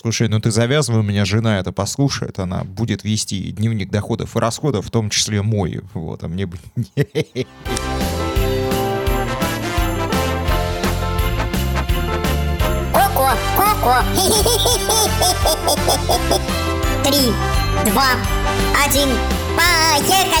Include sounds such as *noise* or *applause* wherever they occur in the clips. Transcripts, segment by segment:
Слушай, ну ты завязывай, у меня жена это послушает, она будет вести дневник доходов и расходов, в том числе мой. Вот, а мне бы... Коко, коко. Три, два, один, поехали!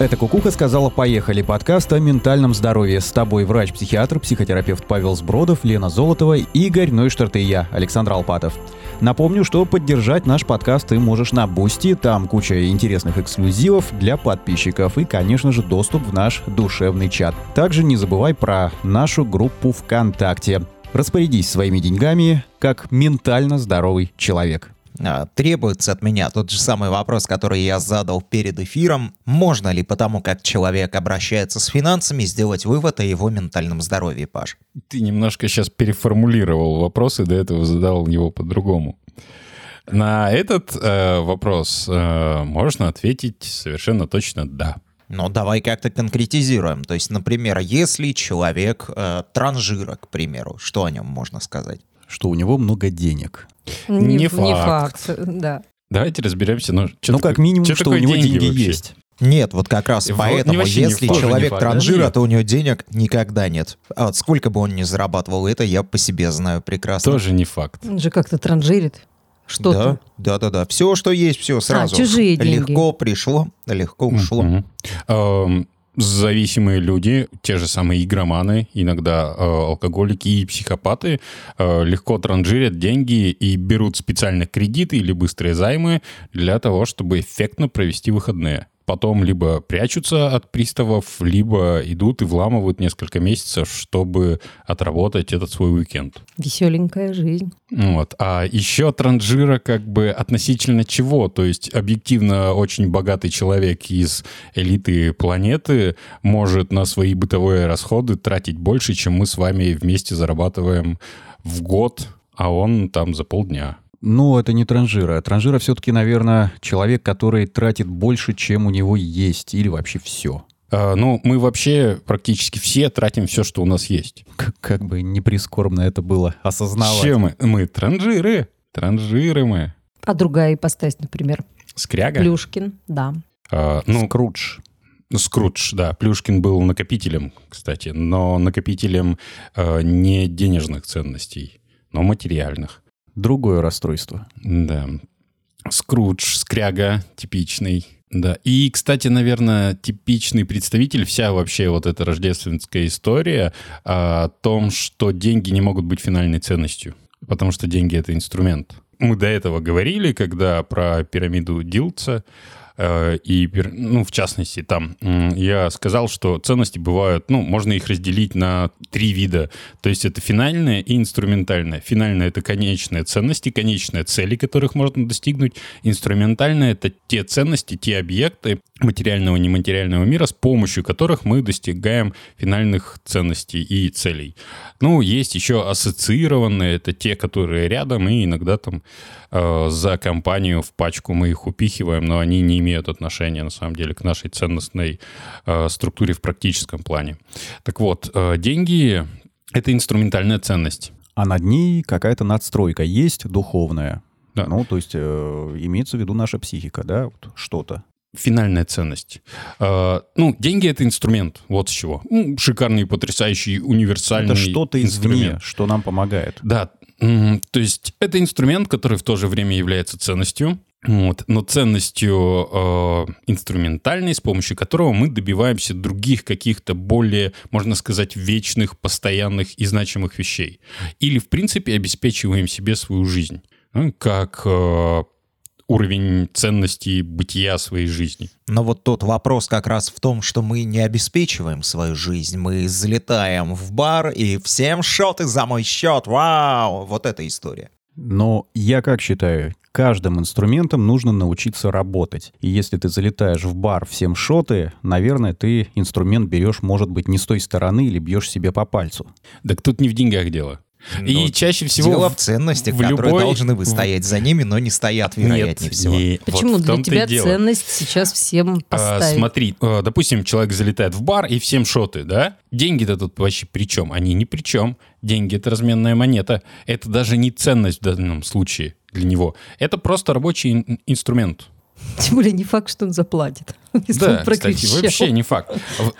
Это Кукуха сказала «Поехали» подкаст о ментальном здоровье. С тобой врач-психиатр, психотерапевт Павел Сбродов, Лена Золотова, Игорь Нойштарт и я, Александр Алпатов. Напомню, что поддержать наш подкаст ты можешь на Бусти, там куча интересных эксклюзивов для подписчиков и, конечно же, доступ в наш душевный чат. Также не забывай про нашу группу ВКонтакте. Распорядись своими деньгами как ментально здоровый человек. А, требуется от меня тот же самый вопрос, который я задал перед эфиром. Можно ли потому, как человек обращается с финансами, сделать вывод о его ментальном здоровье, Паш? Ты немножко сейчас переформулировал вопрос и до этого задал его по-другому. На этот э, вопрос э, можно ответить совершенно точно «да». Но давай как-то конкретизируем. То есть, например, если человек э, транжира, к примеру, что о нем можно сказать? Что у него много денег. Не Не факт. факт, да. Давайте разберемся. Ну, ну, такое- как минимум, что такое у него деньги, вообще? есть. Нет, вот как раз Вот поэтому, не не если факт. человек не факт. транжира, Нет. то у него денег никогда нет. А вот сколько бы он ни зарабатывал, это я по себе знаю прекрасно. Тоже не факт. Он же как-то транжирит что-то. Да, да, да, да. Все, что есть, все сразу. чужие деньги. Легко пришло, легко ушло. Мгм. Эм, Зависимые люди, те же самые игроманы, иногда э, алкоголики и психопаты, э, легко транжирят деньги и берут специально кредиты или быстрые займы для того, чтобы эффектно провести выходные. Потом либо прячутся от приставов, либо идут и вламывают несколько месяцев, чтобы отработать этот свой уикенд. Веселенькая жизнь. Вот. А еще транжира как бы относительно чего? То есть объективно очень богатый человек из элиты планеты может на свои бытовые расходы тратить больше, чем мы с вами вместе зарабатываем в год, а он там за полдня. Ну, это не транжира. Транжира все-таки, наверное, человек, который тратит больше, чем у него есть, или вообще все. А, ну, мы вообще практически все тратим все, что у нас есть. Как, как бы не прискорбно это было осознавать. Чем мы? Мы транжиры. Транжиры мы. А другая ипостась, например. Скряга? Плюшкин, да. А, ну, Скрудж. Ну, Скрудж, да. Плюшкин был накопителем, кстати, но накопителем э, не денежных ценностей, но материальных. Другое расстройство. Да. Скрудж, скряга типичный. Да. И, кстати, наверное, типичный представитель, вся вообще вот эта рождественская история о том, что деньги не могут быть финальной ценностью, потому что деньги — это инструмент. Мы до этого говорили, когда про пирамиду Дилца, и, пир- ну, в частности, там я сказал, что ценности бывают, ну, можно их разделить на три вида. То есть это финальная и инструментальная. Финальная — это конечные ценности, конечные цели, которых можно достигнуть. Инструментальная — это те ценности, те объекты материального и нематериального мира, с помощью которых мы достигаем финальных ценностей и целей. Ну, есть еще ассоциированные, это те, которые рядом, и иногда там э, за компанию в пачку мы их упихиваем, но они не имеют отношения, на самом деле, к нашей ценностной э, структуре в практическом плане. Так вот, э, деньги — это инструментальная ценность. А над ней какая-то надстройка есть духовная. Да. Ну, то есть э, имеется в виду наша психика, да, вот что-то. Финальная ценность. Э, ну, деньги это инструмент, вот с чего. Ну, шикарный, потрясающий, универсальный Это что-то извне, что нам помогает. Да, то есть это инструмент, который в то же время является ценностью, вот, но ценностью э, инструментальной, с помощью которого мы добиваемся других каких-то более, можно сказать, вечных, постоянных и значимых вещей. Или, в принципе, обеспечиваем себе свою жизнь. Ну, как э, уровень ценностей бытия своей жизни. Но вот тот вопрос как раз в том, что мы не обеспечиваем свою жизнь. Мы залетаем в бар и всем шоты за мой счет. Вау! Вот эта история. Но я как считаю, каждым инструментом нужно научиться работать. И если ты залетаешь в бар всем шоты, наверное, ты инструмент берешь, может быть, не с той стороны или бьешь себе по пальцу. Так тут не в деньгах дело. И Ну, чаще всего... Дело в- ценностях, в которые любой- должны в- стоять за ними, но не стоят, вероятнее Нет, всего. не- Почему? вот Для и тебя дело. ценность сейчас всем А, поставить. смотри, э, допустим, человек залетает в бар и всем шоты, да? Деньги-то тут вообще при чем? Они ни при чем. Деньги — это разменная монета. Это даже не ценность в данном случае для него. Это просто рабочий ин- инструмент. Тем более не факт, что он заплатит. *laughs* Если Да, он кстати, вообще не факт.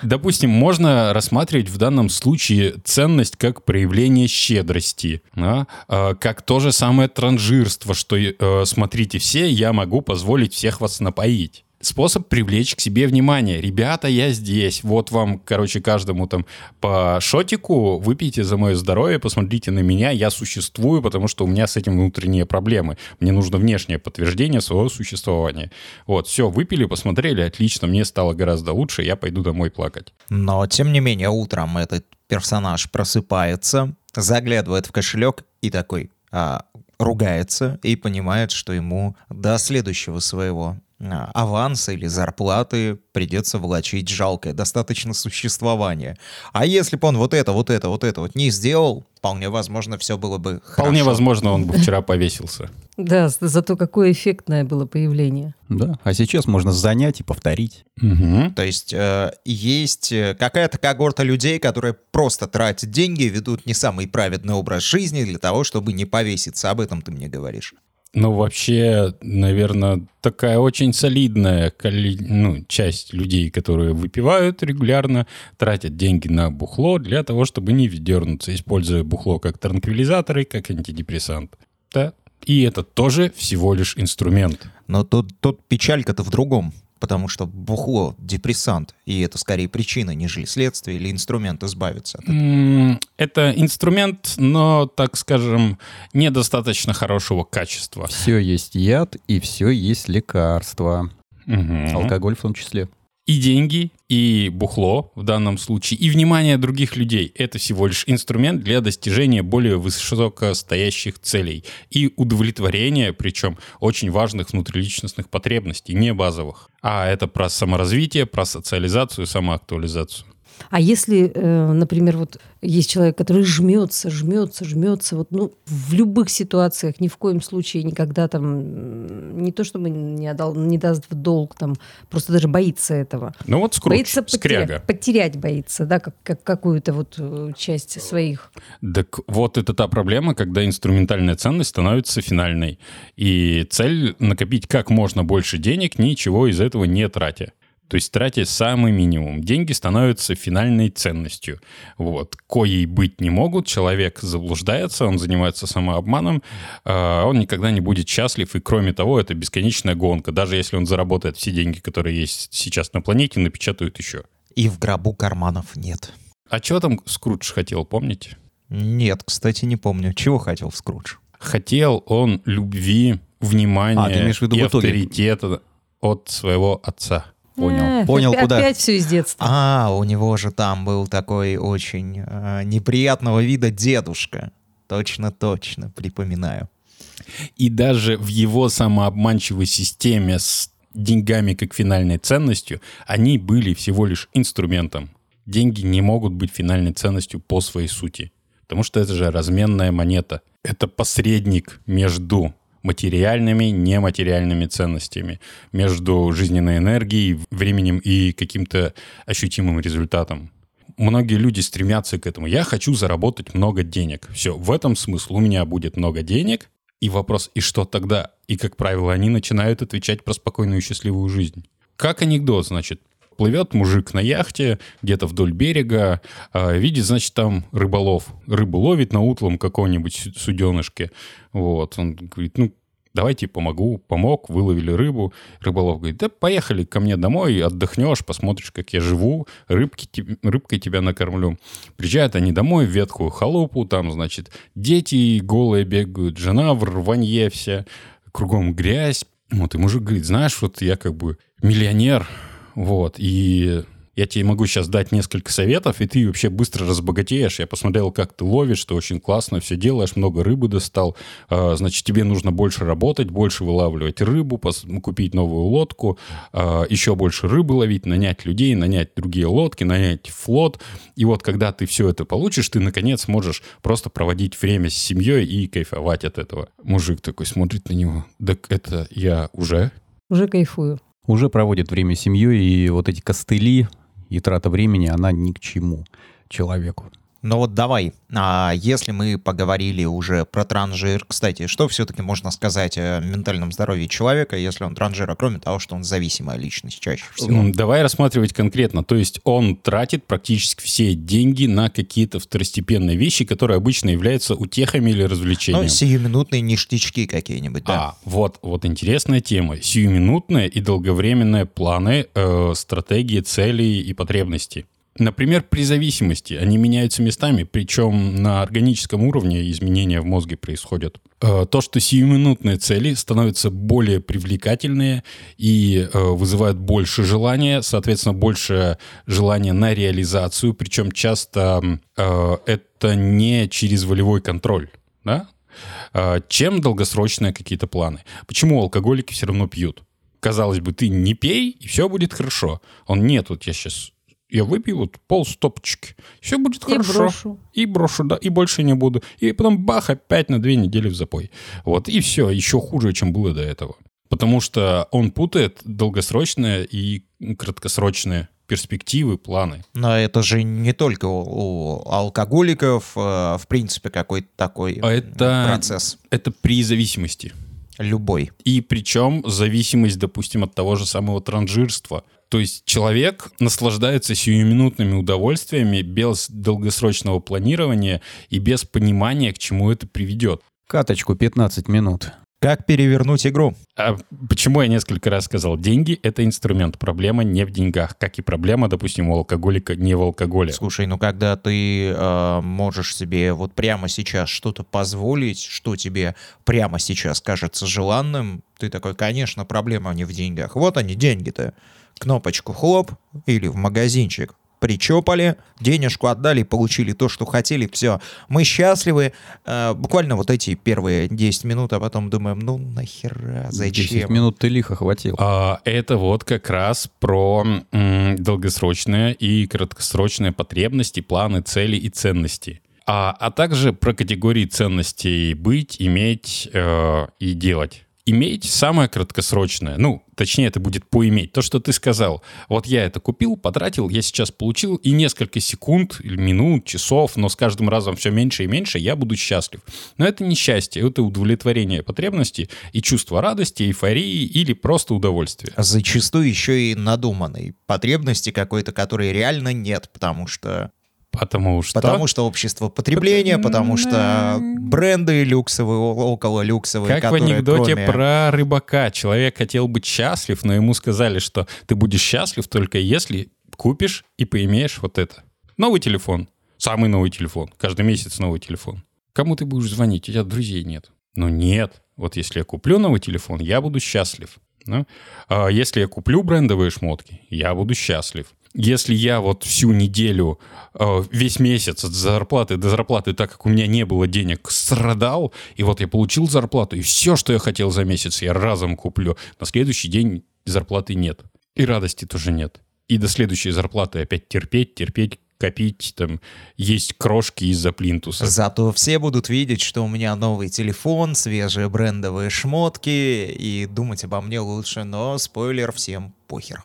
Допустим, можно рассматривать в данном случае ценность как проявление щедрости, да? А, как то же самое транжирство, что, э, смотрите все, я могу позволить всех вас напоить. Способ привлечь к себе внимание. Ребята, я здесь. Вот вам, короче, каждому там по шотику. Выпейте за мое здоровье, посмотрите на меня. Я существую, потому что у меня с этим внутренние проблемы. Мне нужно внешнее подтверждение своего существования. Вот, все, выпили, посмотрели, отлично, мне стало гораздо лучше, я пойду домой плакать. Но, тем не менее, утром этот персонаж просыпается, заглядывает в кошелек и такой а, ругается и понимает, что ему до следующего своего аванса или зарплаты придется влачить жалкое достаточно существование. А если бы он вот это, вот это, вот это вот не сделал, вполне возможно, все было бы Вполне хорошо. возможно, он бы вчера повесился. Да, зато какое эффектное было появление. Да, а сейчас можно занять и повторить. Мгм. То есть э, есть э, какая-то когорта людей, которые просто тратят деньги, ведут не самый праведный образ жизни для того, чтобы не повеситься. Об этом ты мне говоришь. Ну, вообще, наверное, такая очень солидная ну, часть людей, которые выпивают регулярно, тратят деньги на бухло для того, чтобы не вдернуться, используя бухло как транквилизаторы, как антидепрессант. Да. И это тоже всего лишь инструмент. Но тут, тут печалька-то в другом. Потому что бухло, депрессант, и это скорее причина, нежели следствие или инструмент избавиться от этого. Это инструмент, но, так скажем, недостаточно хорошего качества. Все есть яд и все есть лекарство. Мгм. Алкоголь в том числе. И деньги, и бухло в данном случае, и внимание других людей — это всего лишь инструмент для достижения более высокостоящих целей и удовлетворения, причем очень важных внутриличностных потребностей, не базовых. А это про саморазвитие, про социализацию, самоактуализацию. А если, э, например, вот есть человек, который жмется, жмется, жмется, вот, ну, в любых ситуациях, ни в коем случае никогда там, не то чтобы не, отдал, не даст в долг, там, просто даже боится этого. Ну вот Скрудж, боится потерять, потерять боится, да, как, как какую-то вот э, часть своих. Так вот это та проблема, когда инструментальная ценность становится финальной. И цель накопить как можно больше денег, ничего из этого не тратя. То есть тратя самый минимум. Деньги становятся финальной ценностью. Вот. Коей быть не могут. Человек заблуждается, он занимается самообманом, а он никогда не будет счастлив. И кроме того, это бесконечная гонка. Даже если он заработает все деньги, которые есть сейчас на планете, напечатают еще. И в гробу карманов нет. А чего там Скрудж хотел, помните? Нет, кстати, не помню. Чего хотел Скрудж? Хотел он любви, внимания А, ты имеешь в виду и в итоге? авторитета от своего отца. Понял. Э, Понял, опять, куда. Опять все из детства. А, у него же там был такой очень э, неприятного вида дедушка. Точно-точно, припоминаю. И даже в его самообманчивой системе с деньгами как финальной ценностью, они были всего лишь инструментом. Деньги не могут быть финальной ценностью по своей сути. Потому что это же разменная монета. Это посредник между материальными, нематериальными ценностями, между жизненной энергией, временем и каким-то ощутимым результатом. Многие люди стремятся к этому. Я хочу заработать много денег. Все, в этом смысл. У меня будет много денег. И вопрос, и что тогда? И, как правило, они начинают отвечать про спокойную и счастливую жизнь. Как анекдот, значит, плывет мужик на яхте где-то вдоль берега, а, видит, значит, там рыболов. Рыбу ловит на утлом каком-нибудь су- суденышке. Вот, он говорит, ну, давайте помогу. Помог, выловили рыбу. Рыболов говорит, да поехали ко мне домой, отдохнешь, посмотришь, как я живу, рыбки, рыбкой тебя накормлю. Приезжают они домой в ветхую халупу, там, значит, дети голые бегают, жена в рванье вся, кругом грязь. Вот, и мужик говорит, знаешь, вот я как бы миллионер, вот, и Я тебе могу сейчас дать несколько советов, и ты вообще быстро разбогатеешь. Я посмотрел, как ты ловишь, ты очень классно все делаешь, много рыбы достал. А, значит, тебе нужно больше работать, больше вылавливать рыбу, купить новую лодку, а, еще больше рыбы ловить, нанять людей, нанять другие лодки, нанять флот. И вот когда ты все это получишь, ты, наконец, можешь просто проводить время с семьей и кайфовать от этого. Мужик такой смотрит на него. Так это я уже? Уже кайфую. Уже проводит время с семьей, и вот эти костыли и трата времени, она ни к чему человеку. Ну вот давай, а если мы поговорили уже про транжир, кстати, что все-таки можно сказать о ментальном здоровье человека, если он транжира, кроме того, что он зависимая личность чаще всего? Давай рассматривать конкретно. То есть он тратит практически все деньги на какие-то второстепенные вещи, которые обычно являются утехами или развлечениями. Ну, сиюминутные ништячки какие-нибудь, да. А, вот, вот интересная тема. Сиюминутные и долговременные планы, э, стратегии, цели и потребности. Например, при зависимости они меняются местами, причем на органическом уровне изменения в мозге происходят. Э, То, что сиюминутные цели становятся более привлекательные и э, вызывают больше желания, соответственно, больше желания на реализацию, причем часто э, это не через волевой контроль, да? Чем долгосрочные какие-то планы. Почему алкоголики все равно пьют? Казалось бы, ты не пей, и все будет хорошо. Он нет, вот я сейчас я выпью вот пол стопочки, все будет И хорошо. брошу. И брошу, да, и больше не буду. И потом бах, опять на две недели в запой. Вот, и все, еще хуже, чем было до этого. Потому что он путает долгосрочные и краткосрочные перспективы, планы. Но это же не только у, у алкоголиков, э, в принципе, какой-то такой А это- процесс. Это при зависимости. Любой. И причем зависимость, допустим, от того же самого транжирства. То есть человек наслаждается сиюминутными удовольствиями без долгосрочного планирования и без понимания, к чему это приведет. Каточку 15 минут. Как перевернуть игру? А почему я несколько раз сказал, деньги — это инструмент, проблема не в деньгах, как и проблема, допустим, у алкоголика не в алкоголе. Слушай, ну когда ты э, можешь себе вот прямо сейчас что-то позволить, что тебе прямо сейчас кажется желанным, ты такой, конечно, проблема не в деньгах. Вот они, деньги-то. Кнопочку хлоп или в магазинчик. Причепали, денежку отдали, получили то, что хотели, все. Мы счастливы. Э, буквально вот эти первые 10 минут, а потом думаем, ну нахера, 10 зачем? минут ты лихо хватил. А, это вот как раз про м, долгосрочные и краткосрочные потребности, планы, цели и ценности. А, а также про категории ценностей быть, иметь э, и делать. Иметь самое краткосрочное, ну, точнее, это будет поиметь. То, что ты сказал, вот я это купил, потратил, я сейчас получил, и несколько секунд, минут, часов, но с каждым разом все меньше и меньше, я буду счастлив. Но это не счастье, это удовлетворение потребностей и чувство радости, эйфории или просто удовольствия. Зачастую еще и надуманной потребности какой-то, которой реально нет, потому что Потому что... Потому что общество потребления, потому что бренды люксовые, около люксовые, Как в анекдоте кроме- про рыбака. Человек хотел быть счастлив, но ему сказали, что ты будешь счастлив только если купишь и поимеешь вот это. Новый телефон. Самый новый телефон. Каждый месяц новый телефон. Кому ты будешь звонить? У тебя друзей нет. Ну нет. Вот если я куплю новый телефон, я буду счастлив. да? А если я куплю брендовые шмотки, я буду счастлив. Если я вот всю неделю, э, весь месяц от зарплаты до зарплаты, так как у меня не было денег, страдал, и вот я получил зарплату, и все, что я хотел за месяц, я разом куплю. На следующий день зарплаты нет. И радости тоже нет. И до следующей зарплаты опять терпеть, терпеть, копить, там, есть крошки из-за плинтуса. Зато все будут видеть, что у меня новый телефон, свежие брендовые шмотки, и думать обо мне лучше, но спойлер, всем похер.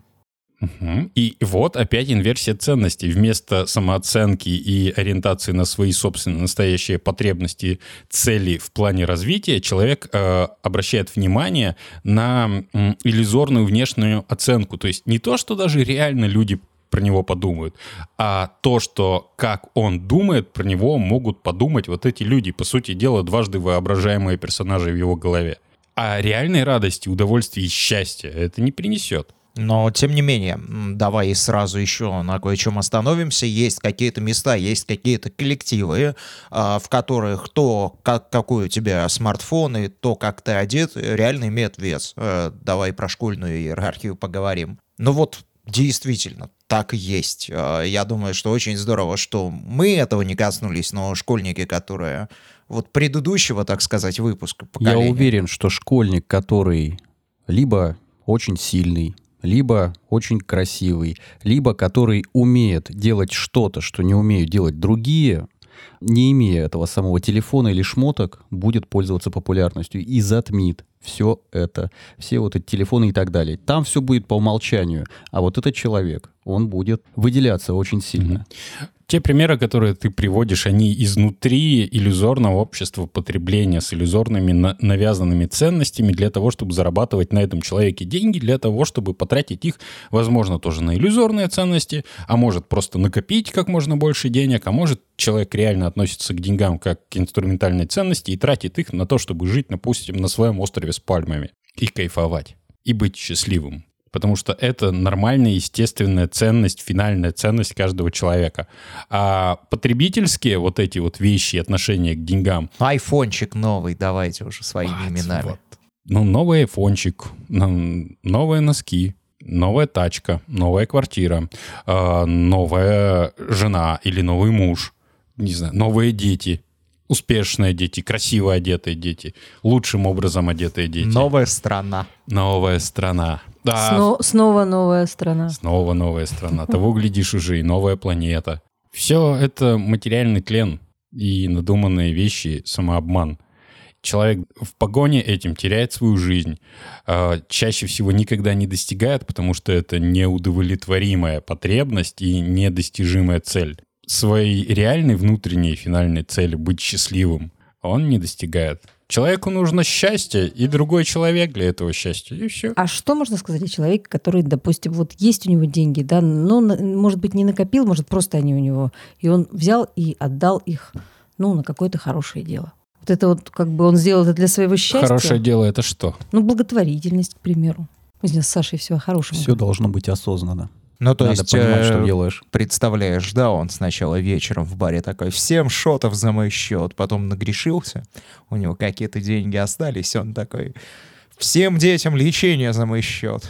Мгм. И вот опять инверсия ценностей. Вместо самооценки и ориентации на свои собственные настоящие потребности, цели в плане развития, человек э, обращает внимание на м, иллюзорную внешнюю оценку. То есть не то, что даже реально люди про него подумают, а то, что как он думает, про него могут подумать вот эти люди. По сути дела, дважды воображаемые персонажи в его голове. А реальной радости, удовольствия и счастья это не принесет. Но, тем не менее, давай сразу еще на кое-чем остановимся. Есть какие-то места, есть какие-то коллективы, а, в которых то, как, какой у тебя смартфон и то, как ты одет, реально имеет вес. Э, Давай про школьную иерархию поговорим. Ну вот действительно, так и есть. А, Я думаю, что очень здорово, что мы этого не коснулись, но школьники, которые вот предыдущего, так сказать, выпуска Я поколения. уверен, что школьник, который либо очень сильный, либо очень красивый, либо который умеет делать что-то, что не умеют делать другие, не имея этого самого телефона или шмоток, будет пользоваться популярностью. И затмит все это, все вот эти телефоны и так далее. Там все будет по умолчанию, а вот этот человек, он будет выделяться очень сильно. Те примеры, которые ты приводишь, они изнутри иллюзорного общества потребления с иллюзорными на- навязанными ценностями для того, чтобы зарабатывать на этом человеке деньги, для того, чтобы потратить их, возможно, тоже на иллюзорные ценности, а может просто накопить как можно больше денег, а может человек реально относится к деньгам как к инструментальной ценности и тратит их на то, чтобы жить, допустим, на своем острове с пальмами и кайфовать, и быть счастливым. Потому что это нормальная, естественная ценность, финальная ценность каждого человека. А потребительские вот эти вот вещи, отношения к деньгам, Айфончик новый, давайте уже своими именами. вот. Ну, новый айфончик, новые носки, новая тачка, новая квартира, а, новая жена или новый муж, не знаю, новые дети, успешные дети, красиво одетые дети, лучшим образом одетые дети. Новая страна. Новая страна. Да, Сно- снова новая страна. Снова новая страна. Того, глядишь, уже и новая планета. Все это материальный тлен и надуманные вещи, самообман. Человек в погоне этим теряет свою жизнь. А, Чаще всего никогда не достигает, потому что это неудовлетворимая потребность и недостижимая цель. Своей реальной внутренней финальной цели быть счастливым он не достигает. Человеку нужно счастье и другой человек для этого счастья. И все. А что можно сказать о человеке, который, допустим, вот есть у него деньги, да, но, может быть, не накопил, может, просто они у него, и он взял и отдал их, ну, на какое-то хорошее дело. Вот это вот, как бы он сделал это для своего счастья. Хорошее дело это что? Ну, благотворительность, к примеру. Мы с Сашей все о хорошем. Все должно быть осознанно. Ну, то Надо есть, понимать, э, что делаешь. представляешь, да, он сначала вечером в баре такой, всем шотов за мой счет, потом нагрешился, у него какие-то деньги остались, он такой, всем детям лечение за мой счет.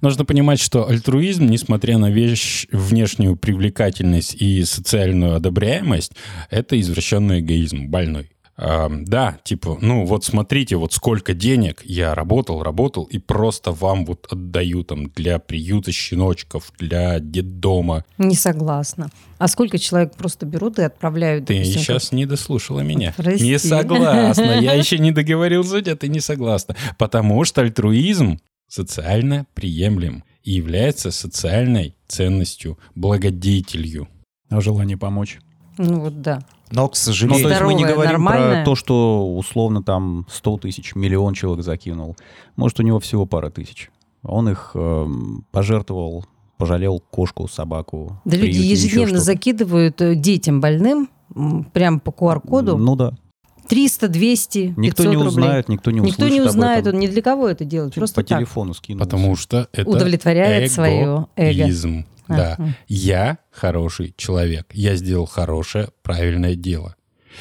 Нужно понимать, что альтруизм, несмотря на вещь, внешнюю привлекательность и социальную одобряемость, это извращенный эгоизм, больной. А, да, типа, ну вот смотрите, вот сколько денег я работал, работал, и просто вам вот отдаю там для приюта щеночков, для детдома. Не согласна. А сколько человек просто берут и отправляют? Ты допустим, сейчас не дослушала меня. Прости. Не согласна. Я *laughs* еще не договорил суть, а ты не согласна. Потому что альтруизм социально приемлем и является социальной ценностью, благодетелью. А желание помочь. Ну вот да. Но, к Ну, то сожалению, есть мы не говорим нормальное. про то, что условно там 100 тысяч, миллион человек закинул. Может, у него всего пара тысяч. Он их эм, пожертвовал, пожалел кошку, собаку. Да люди приют, еще ежедневно закидывают э, детям больным прям по QR-коду Ну да. 300, 200, 500 Никто не рублей. узнает, никто не Никто услышит не об узнает, этом. он ни для кого это делает. Просто по так. телефону скинул. Потому что это Удовлетворяет свое эго. Да. Я хороший человек. Я сделал хорошее, правильное дело.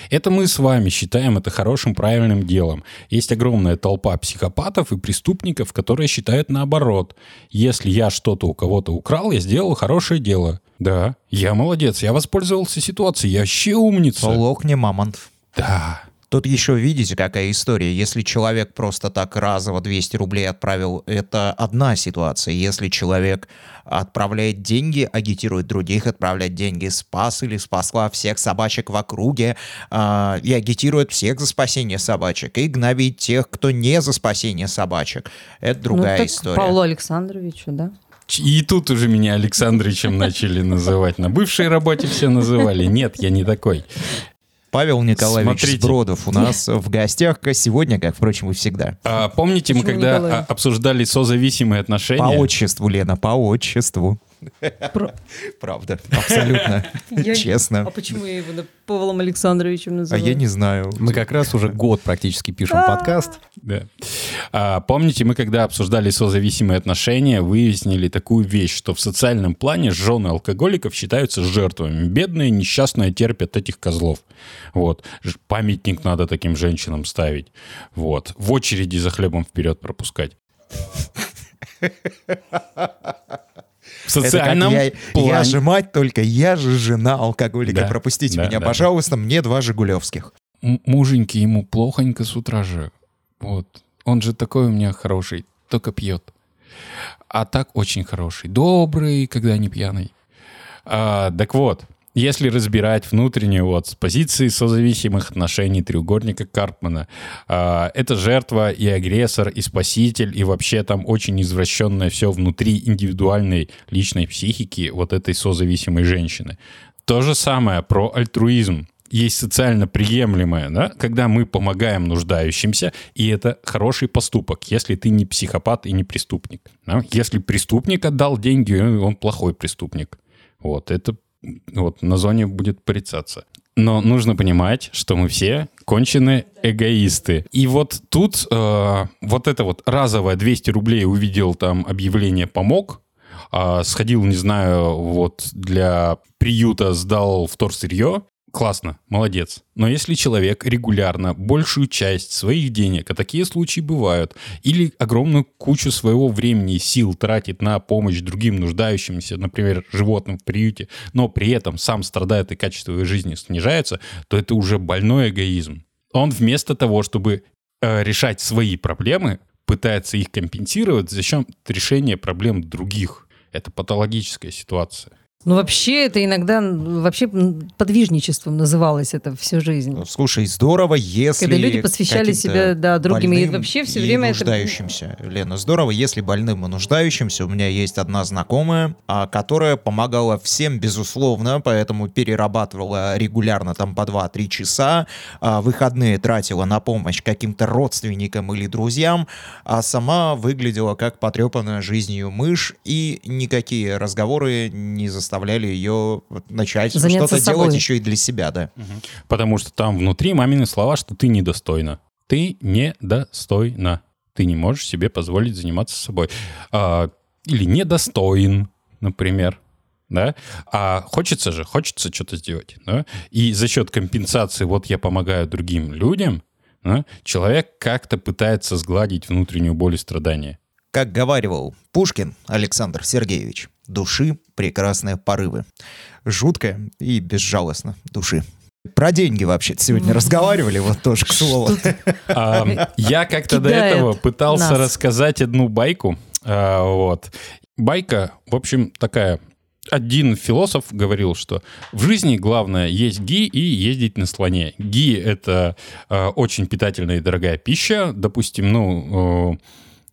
Это мы с вами считаем это хорошим, правильным делом. Есть огромная толпа психопатов и преступников, которые считают наоборот. Если я что-то у кого-то украл, я сделал хорошее дело. Да, я молодец, я воспользовался ситуацией, я вообще умница. лох не мамонт. Да. Тут еще видите, какая история. Если человек просто так разово 200 рублей отправил, это одна ситуация. Если человек отправляет деньги, агитирует других отправлять деньги, спас или спасла всех собачек в округе, а, и агитирует всех за спасение собачек, и гнобит тех, кто не за спасение собачек. Это Ну, другая так история. Павлу Александровичу, да? И тут уже меня Александрычем начали называть. На бывшей работе все называли. Нет, я не такой. Павел Николаевич Смотрите. Сбродов у нас в гостях сегодня, как, впрочем, и всегда. А, помните, мы Почему когда Николай? а, обсуждали созависимые отношения? По отчеству, Лена, по отчеству. Правда, абсолютно честно. А почему я его на- Павлом Александровичем А называю? я не знаю. Мы как раз уже год практически пишем подкаст. А, помните, мы когда обсуждали созависимые отношения, выяснили такую вещь, что в социальном плане жены алкоголиков считаются жертвами. Бедные, несчастные терпят этих козлов. Вот. Памятник надо таким женщинам ставить. Вот. В очереди за хлебом вперед пропускать. *laughs* В социальном я, плане. я же мать только, я же жена алкоголика. Да, Пропустите да, меня, да. пожалуйста, мне два Жигулевских. М- муженьки ему плохонько с утра же. Вот. Он же такой у меня хороший, только пьет. А так очень хороший. Добрый, когда не пьяный. А, так вот, если разбирать внутренне вот с позиции созависимых отношений треугольника Карпмана, а, это жертва и агрессор, и спаситель, и вообще там очень извращенное все внутри индивидуальной личной психики вот этой созависимой женщины. То же самое про альтруизм. Есть социально приемлемое, да, когда мы помогаем нуждающимся, и это хороший поступок, если ты не психопат и не преступник. да. Если преступник отдал деньги, он плохой преступник. Вот, это вот на зоне будет порицаться. Но нужно понимать, что мы все конченые эгоисты. И вот тут э, вот это вот разовое 200 рублей увидел там объявление «помог», а, сходил, не знаю, вот для приюта сдал вторсырье, классно, молодец. Но если человек регулярно большую часть своих денег, а такие случаи бывают, или огромную кучу своего времени и сил тратит на помощь другим нуждающимся, например, животным в приюте, но при этом сам страдает и качество его жизни снижается, то это уже больной эгоизм. Он вместо того, чтобы э, решать свои проблемы, пытается их компенсировать за счет решения проблем других. Это патологическая ситуация. Ну, вообще, это иногда вообще подвижничеством называлось это всю жизнь. Ну, Слушай, здорово, если... Когда люди посвящали себя, да, другим, и вообще всё и время это- нуждающимся. Лена, здорово, если больным и нуждающимся. У меня есть одна знакомая, а, которая помогала всем, безусловно, поэтому перерабатывала регулярно там по 2-3 часа, а, выходные тратила на помощь каким-то родственникам или друзьям, а сама выглядела как потрепанная жизнью мышь, и никакие разговоры не заставляли ее вот начать Заняться что-то собой. делать еще и для себя, да. Потому что там внутри мамины слова, что ты недостойна. Ты недостойна. Ты не можешь себе позволить заниматься собой. А, или недостоин, например. Да? А хочется же, хочется что-то сделать. Да? И за счет компенсации, вот я помогаю другим людям, да, человек как-то пытается сгладить внутреннюю боль и страдания. Как говаривал Пушкин Александр Сергеевич, души прекрасные порывы. Жутко и безжалостно души. Про деньги вообще сегодня разговаривали, вот тоже к слову. А, Я как-то до этого пытался нас. рассказать одну байку. А, Вот. Байка, в общем, такая. Один философ говорил, что в жизни главное есть ги и ездить на слоне. Ги — это э, очень питательная и дорогая пища, допустим, ну, э,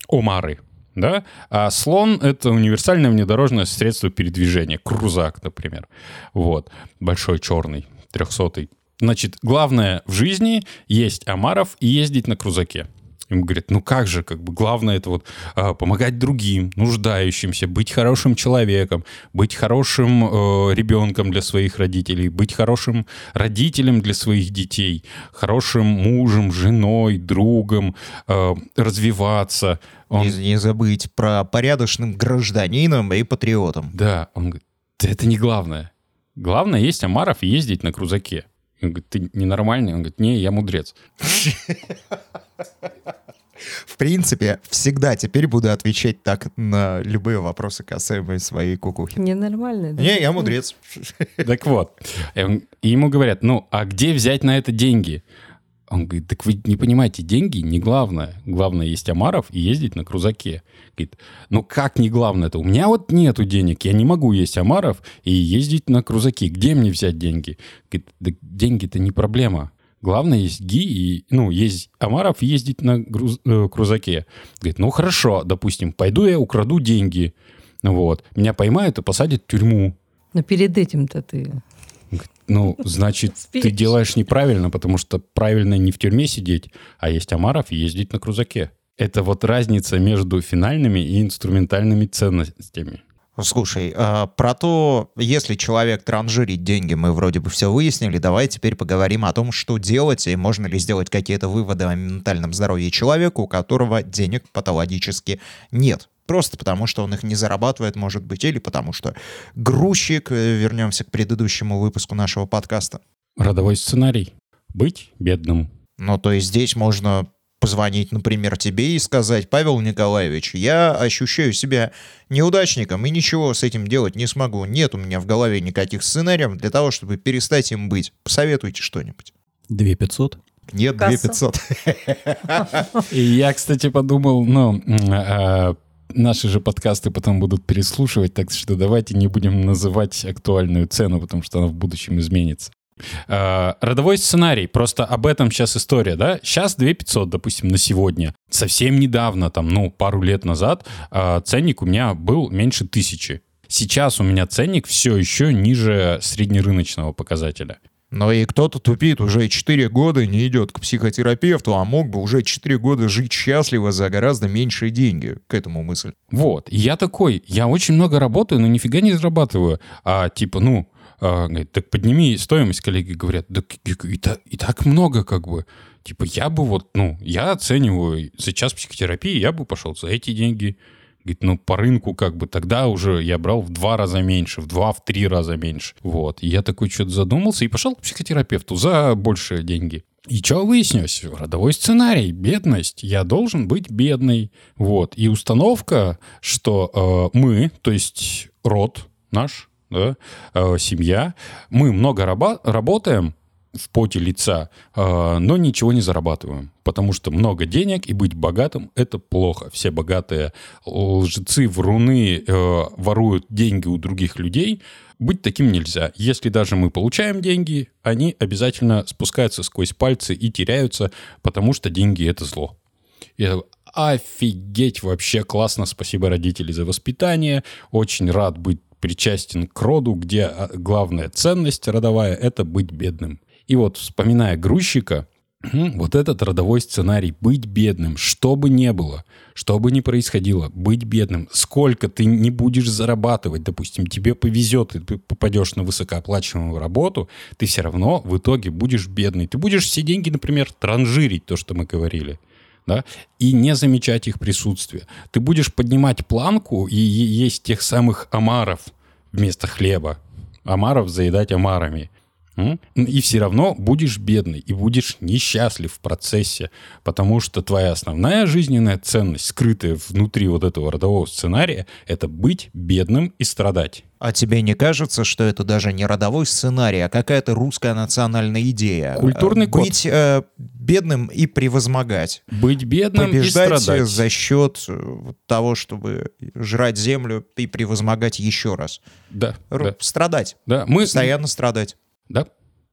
омары, да? А слон — это универсальное внедорожное средство передвижения, крузак, например. Вот, большой черный, трехсотый. Значит, главное в жизни есть омаров и ездить на крузаке. Ему говорят, ну как же, как бы главное это вот а, помогать другим, нуждающимся, быть хорошим человеком, быть хорошим э, ребенком для своих родителей, быть хорошим родителем для своих детей, хорошим мужем, женой, другом, э, развиваться. Он- Не, не забыть про порядочным гражданином и патриотом. да, он говорит, «Да это не главное. Главное есть омаров и ездить на крузаке. Он говорит, ты ненормальный? Он говорит, не, я мудрец. В принципе, всегда теперь буду отвечать так на любые вопросы, касаемые своей кукухи. Ненормально, да? Не, я мудрец. Так вот. И ему говорят, ну, а где взять на это деньги? Он говорит, так вы не понимаете, деньги не главное. Главное есть омаров и ездить на крузаке. Говорит, ну как не главное-то? У меня вот нету денег, я не могу есть омаров и ездить на крузаке. Где мне взять деньги? Говорит, да деньги-то не проблема. Главное есть ги и, ну, есть омаров и ездить на груз- э, крузаке. Говорит, ну хорошо, допустим, пойду я украду деньги. Вот. Меня поймают и посадят в тюрьму. Но перед этим-то ты... Ну, значит, ты делаешь неправильно, потому что правильно не в тюрьме сидеть, а есть омаров и ездить на крузаке. Это вот разница между финальными и инструментальными ценностями. Слушай, а, про то, если человек транжирит деньги, мы вроде бы все выяснили. Давай теперь поговорим о том, что делать, и можно ли сделать какие-то выводы о ментальном здоровье человека, у которого денег патологически нет. Просто потому, что он их не зарабатывает, может быть, или потому что грузчик, э, вернемся к предыдущему выпуску нашего подкаста. Родовой сценарий. Быть бедным. Ну, то есть здесь можно позвонить, например, тебе и сказать, Павел Николаевич, я ощущаю себя неудачником и ничего с этим делать не смогу. Нет у меня в голове никаких сценариев для того, чтобы перестать им быть. Посоветуйте что-нибудь. 2 500. Нет, Касса. 2500. *laughs* И я, кстати, подумал, ну, а, наши же подкасты потом будут переслушивать, так что давайте не будем называть актуальную цену, потому что она в будущем изменится. А, родовой сценарий, просто об этом сейчас история, да? Сейчас 2500, допустим, на сегодня. Совсем недавно, там, ну, пару лет назад, а, ценник у меня был меньше тысячи. Сейчас у меня ценник все еще ниже среднерыночного показателя. Но и кто-то тупит, уже 4 года не идет к психотерапевту, а мог бы уже 4 года жить счастливо за гораздо меньшие деньги. К этому мысль. Вот. Я такой, я очень много работаю, но нифига не зарабатываю. А типа, ну, а, говорит, так подними стоимость, коллеги говорят, да и, и та- и так много как бы. Типа, я бы вот, ну, я оцениваю сейчас психотерапии, я бы пошел за эти деньги. Говорит, ну, по рынку как бы тогда уже я брал в два раза меньше, в два, в три раза меньше. Вот. И я такой что-то задумался и пошел к психотерапевту за большие деньги. И что выяснилось? Родовой сценарий, бедность. Я должен быть бедный. Вот. И установка, что э, мы, то есть род наш, да, э, семья, мы много раба- работаем в поте лица, э, но ничего не зарабатываем. Потому что много денег и быть богатым – это плохо. Все богатые лжецы, вруны э, воруют деньги у других людей. Быть таким нельзя. Если даже мы получаем деньги, они обязательно спускаются сквозь пальцы и теряются, потому что деньги – это зло. Я офигеть, вообще классно, спасибо родители за воспитание, очень рад быть причастен к роду, где а, главная ценность родовая – это быть бедным. И вот, вспоминая грузчика. Вот этот родовой сценарий быть бедным, что бы ни было, что бы ни происходило, быть бедным, сколько ты не будешь зарабатывать, допустим, тебе повезет, и ты попадешь на высокооплачиваемую работу, ты все равно в итоге будешь бедный. Ты будешь все деньги, например, транжирить, то, что мы говорили, да, и не замечать их присутствие. Ты будешь поднимать планку и есть тех самых омаров вместо хлеба. Омаров заедать омарами. М? И все равно будешь бедный и будешь несчастлив в процессе, потому что твоя основная жизненная ценность, скрытая внутри вот этого родового сценария, это быть бедным и страдать. А тебе не кажется, что это даже не родовой сценарий, а какая-то русская национальная идея? Культурный код. Быть э, бедным и превозмогать. Быть бедным и Побеждать страдать. за счет э, того, чтобы жрать землю и превозмогать еще раз. Да, Ру- да, Страдать. да. Мы, Постоянно страдать. Да,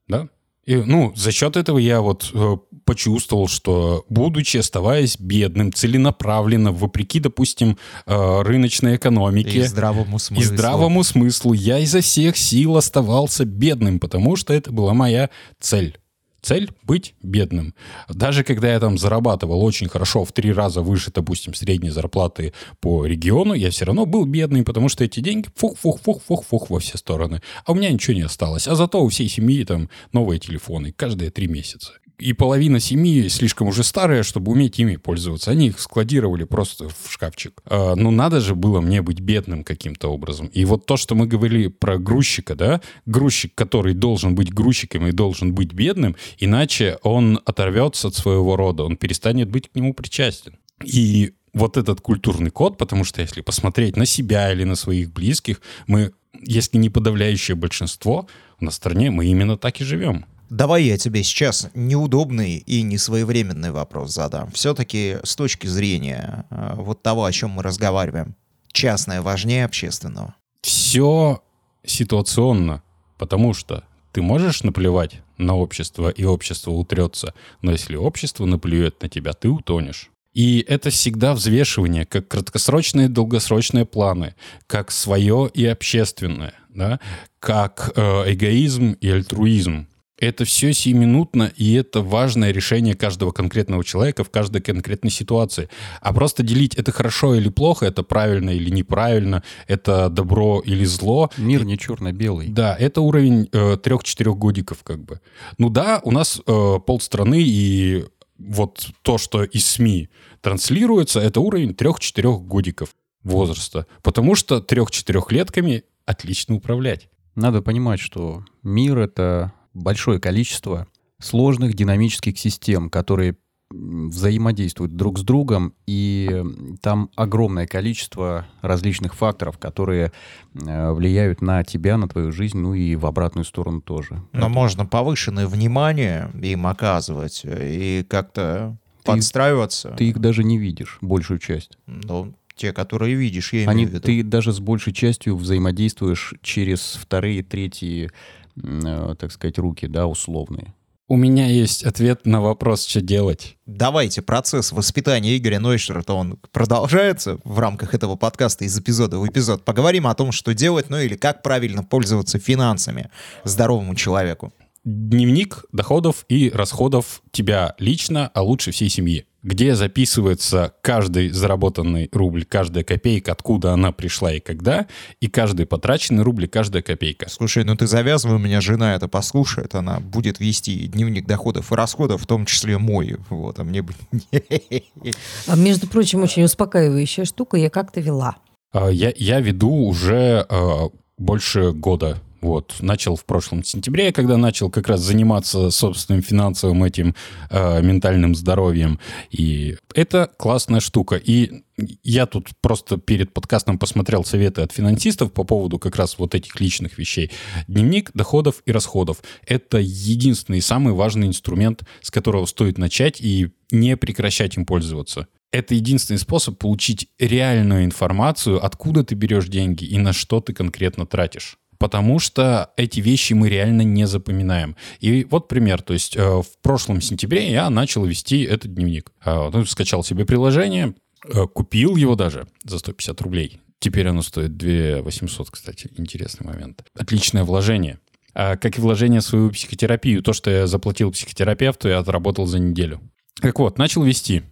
да. И, ну, за счет этого я вот э, почувствовал, что, будучи, оставаясь бедным, целенаправленно, вопреки, допустим, э, рыночной экономике, И здравому и смыслу. здравому смыслу, я изо всех сил оставался бедным, потому что это была моя цель. Цель — быть бедным. Даже когда я там зарабатывал очень хорошо, в три раза выше, допустим, средней зарплаты по региону, я все равно был бедный, потому что эти деньги фух-фух-фух-фух-фух во все стороны. А у меня ничего не осталось. А зато у всей семьи там новые телефоны каждые три месяца. И половина семьи слишком уже старая, чтобы уметь ими пользоваться. Они их складировали просто в шкафчик. А, ну, надо же было мне быть бедным каким-то образом. И вот то, что мы говорили про грузчика, да, грузчик, который должен быть грузчиком и должен быть бедным, иначе он оторвется от своего рода, он перестанет быть к нему причастен. И вот этот культурный код, потому что если посмотреть на себя или на своих близких, мы, если не подавляющее большинство, на стране мы именно так и живем. Давай я тебе сейчас неудобный и несвоевременный вопрос задам. Все-таки с точки зрения э, вот того, о чем мы разговариваем, частное важнее общественного. Все ситуационно, потому что ты можешь наплевать на общество, и общество утрется, но если общество наплюет на тебя, ты утонешь. И это всегда взвешивание, как краткосрочные и долгосрочные планы, как свое и общественное, да? как э, эгоизм и альтруизм. Это все сиюминутно, и это важное решение каждого конкретного человека в каждой конкретной ситуации. А просто делить это хорошо или плохо, это правильно или неправильно, это добро или зло, Мир не черно-белый. да, это уровень э, трех-четырех годиков как бы. Ну да, у нас э, полстраны и вот то, что из СМИ транслируется, это уровень трех-четырех годиков возраста. Потому что трех-четырехлетками отлично управлять. Надо понимать, что мир — это большое количество сложных динамических систем, которые взаимодействуют друг с другом, и там огромное количество различных факторов, которые э, влияют на тебя, на твою жизнь, ну и в обратную сторону тоже. Но можно повышенное внимание им оказывать и как-то подстраиваться. Ты их даже не видишь, большую часть. Ну, те, которые видишь, я имею Они, в виду. ты даже с большей частью взаимодействуешь через вторые, третьи, э, так сказать, руки, да, условные. У меня есть ответ на вопрос, что делать. Давайте, процесс воспитания Игоря Нойшерта, он продолжается в рамках этого подкаста из эпизода в эпизод. Поговорим о том, что делать, ну или как правильно пользоваться финансами здоровому человеку. Дневник доходов и расходов тебя лично, а лучше всей семьи. Где записывается каждый заработанный рубль, каждая копейка, откуда она пришла и когда, и каждый потраченный рубль, и каждая копейка. Слушай, ну ты завязывай, у меня жена это послушает, она будет вести дневник доходов и расходов, в том числе мой. Вот, а мне бы... А между прочим, очень успокаивающая штука, я как-то вела. А, Я, я веду уже а, больше года. Вот, начал в прошлом сентябре, когда начал как раз заниматься собственным финансовым этим а, ментальным здоровьем. И это классная штука. И я тут просто перед подкастом посмотрел советы от финансистов по поводу как раз вот этих личных вещей. Дневник доходов и расходов. Это единственный и самый важный инструмент, с которого стоит начать и не прекращать им пользоваться. Это единственный способ получить реальную информацию, откуда ты берешь деньги и на что ты конкретно тратишь. Потому что эти вещи мы реально не запоминаем. И вот пример. То есть э, в прошлом сентябре я начал вести этот дневник. Э, скачал себе приложение, э, купил его даже за 150 рублей. Теперь оно стоит 2 800, кстати. Интересный момент. Отличное вложение. А, как и вложение в свою психотерапию. То, что я заплатил психотерапевту, я отработал за неделю. Так вот, начал вести.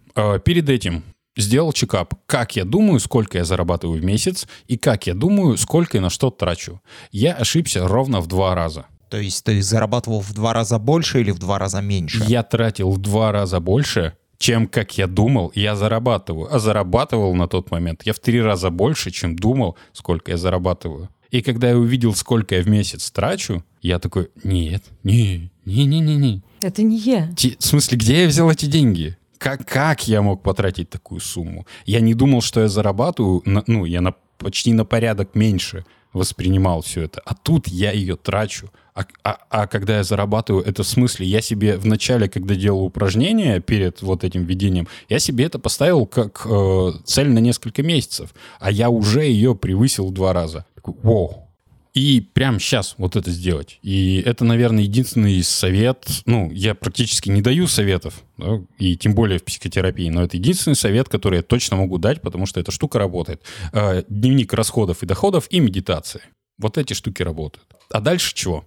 Перед этим сделал чекап, как я думаю, сколько я зарабатываю в месяц, и как я думаю, сколько и на что трачу. Я ошибся ровно в два раза. То есть ты зарабатывал в два раза больше или в два раза меньше? Я тратил в два раза больше, чем, как я думал, я зарабатываю. А зарабатывал на тот момент я в три раза больше, чем думал, сколько я зарабатываю. И когда я увидел, сколько я в месяц трачу, я такой, нет, не, не-не-не-не. Это не я. Те- В смысле, где я взял эти деньги? Как, как я мог потратить такую сумму? Я не думал, что я зарабатываю, на- ну, я на, почти на порядок меньше воспринимал все это. А тут я ее трачу. А, а- а когда я зарабатываю, это в смысле, я себе в начале, когда делал упражнения перед вот этим введением, я себе это поставил как э, цель на несколько месяцев, а я уже ее превысил в два раза. Такой, Воу, и прямо сейчас вот это сделать. И это, наверное, единственный совет. Ну, я практически не даю советов, да, и тем более в психотерапии, но это единственный совет, который я точно могу дать, потому что эта штука работает. Э, Дневник расходов и доходов и медитации. Вот эти штуки работают. А дальше чего?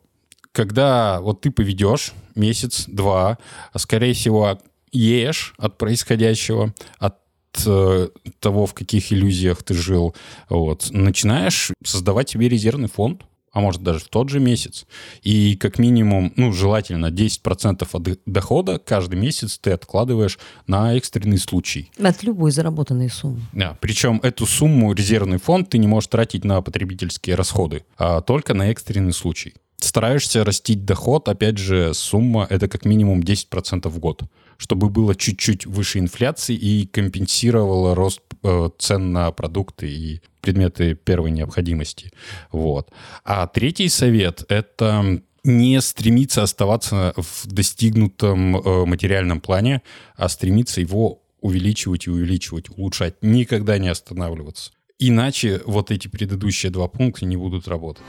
Когда вот ты поведешь месяц-два, а скорее всего, ешь от происходящего, от того, в каких иллюзиях ты жил, вот, начинаешь создавать себе резервный фонд, а может даже в тот же месяц. И как минимум, ну, желательно 10% от дохода каждый месяц ты откладываешь на экстренный случай. От любой заработанной суммы. Да, причем эту сумму, резервный фонд, ты не можешь тратить на потребительские расходы, а только на экстренный случай. Стараешься растить доход, опять же, сумма это как минимум 10% в год, чтобы было чуть-чуть выше инфляции и компенсировало рост э, цен на продукты и предметы первой необходимости. Вот. А третий совет — это не стремиться оставаться в достигнутом э, материальном плане, а стремиться его увеличивать и увеличивать, улучшать, никогда не останавливаться. Иначе вот эти предыдущие два пункта не будут работать.